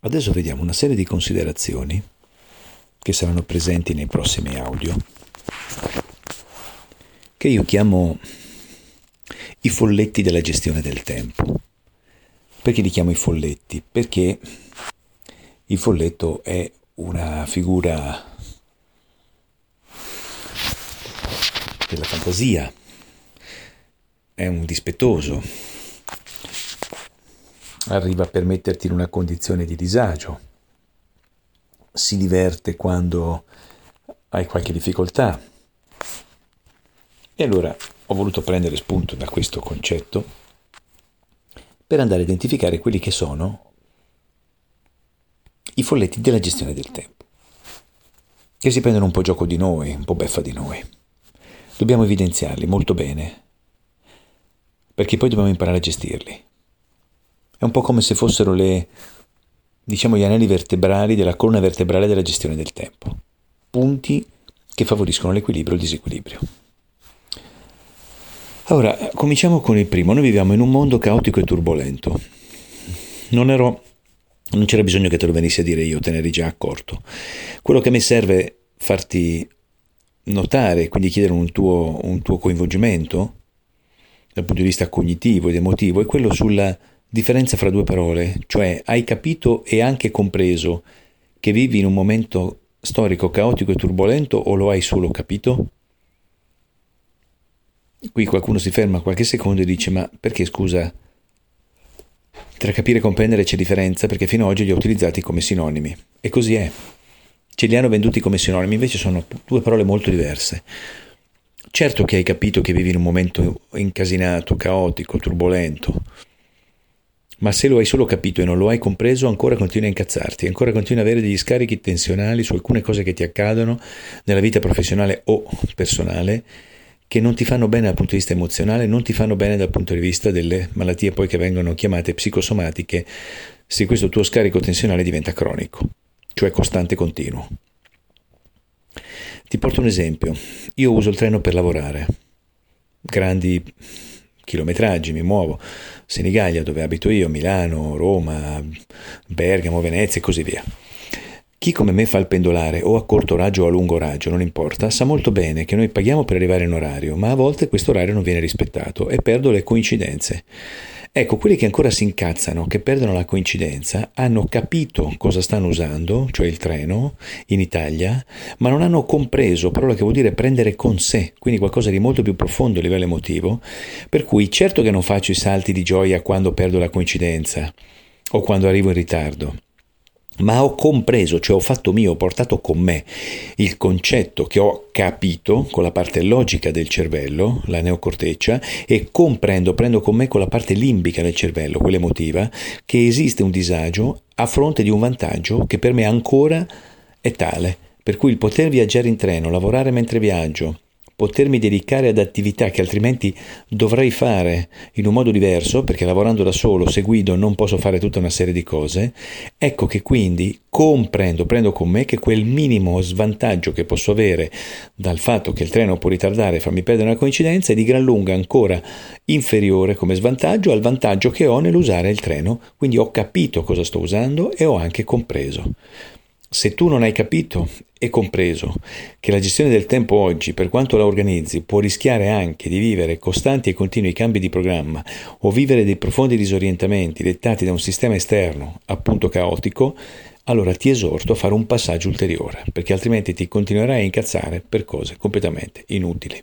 Adesso vediamo una serie di considerazioni che saranno presenti nei prossimi audio, che io chiamo i folletti della gestione del tempo. Perché li chiamo i folletti? Perché il folletto è una figura della fantasia, è un dispettoso, arriva per metterti in una condizione di disagio, si diverte quando hai qualche difficoltà. E allora ho voluto prendere spunto da questo concetto per andare a identificare quelli che sono i folletti della gestione del tempo, che si prendono un po' gioco di noi, un po' beffa di noi. Dobbiamo evidenziarli molto bene, perché poi dobbiamo imparare a gestirli. È un po' come se fossero le, diciamo, gli anelli vertebrali della colonna vertebrale della gestione del tempo. Punti che favoriscono l'equilibrio e il disequilibrio. Allora, cominciamo con il primo. Noi viviamo in un mondo caotico e turbolento. Non ero non c'era bisogno che te lo venissi a dire io, te ne eri già accorto. Quello che mi serve farti notare, quindi chiedere un tuo, un tuo coinvolgimento dal punto di vista cognitivo ed emotivo, è quello sulla differenza fra due parole, cioè hai capito e anche compreso che vivi in un momento storico caotico e turbolento o lo hai solo capito? Qui qualcuno si ferma qualche secondo e dice ma perché scusa? Tra capire e comprendere c'è differenza perché fino ad oggi li ho utilizzati come sinonimi e così è. Ce li hanno venduti come sinonimi, invece sono due parole molto diverse. Certo che hai capito che vivi in un momento incasinato, caotico, turbolento, ma se lo hai solo capito e non lo hai compreso, ancora continui a incazzarti, ancora continui ad avere degli scarichi tensionali su alcune cose che ti accadono nella vita professionale o personale che non ti fanno bene dal punto di vista emozionale, non ti fanno bene dal punto di vista delle malattie poi che vengono chiamate psicosomatiche, se questo tuo scarico tensionale diventa cronico, cioè costante e continuo. Ti porto un esempio. Io uso il treno per lavorare. Grandi chilometraggi, mi muovo. Senigallia, dove abito io, Milano, Roma, Bergamo, Venezia e così via. Chi come me fa il pendolare o a corto raggio o a lungo raggio, non importa, sa molto bene che noi paghiamo per arrivare in orario, ma a volte questo orario non viene rispettato e perdo le coincidenze. Ecco, quelli che ancora si incazzano, che perdono la coincidenza, hanno capito cosa stanno usando, cioè il treno, in Italia, ma non hanno compreso, parola che vuol dire prendere con sé, quindi qualcosa di molto più profondo a livello emotivo, per cui certo che non faccio i salti di gioia quando perdo la coincidenza o quando arrivo in ritardo ma ho compreso, cioè ho fatto mio, ho portato con me il concetto che ho capito con la parte logica del cervello, la neocorteccia, e comprendo, prendo con me con la parte limbica del cervello, quella emotiva, che esiste un disagio a fronte di un vantaggio che per me ancora è tale. Per cui il poter viaggiare in treno, lavorare mentre viaggio, potermi dedicare ad attività che altrimenti dovrei fare in un modo diverso, perché lavorando da solo, se non posso fare tutta una serie di cose, ecco che quindi comprendo, prendo con me che quel minimo svantaggio che posso avere dal fatto che il treno può ritardare e farmi perdere una coincidenza è di gran lunga ancora inferiore come svantaggio al vantaggio che ho nell'usare il treno, quindi ho capito cosa sto usando e ho anche compreso. Se tu non hai capito e compreso che la gestione del tempo oggi, per quanto la organizzi, può rischiare anche di vivere costanti e continui cambi di programma o vivere dei profondi disorientamenti dettati da un sistema esterno, appunto caotico, allora ti esorto a fare un passaggio ulteriore, perché altrimenti ti continuerai a incazzare per cose completamente inutili.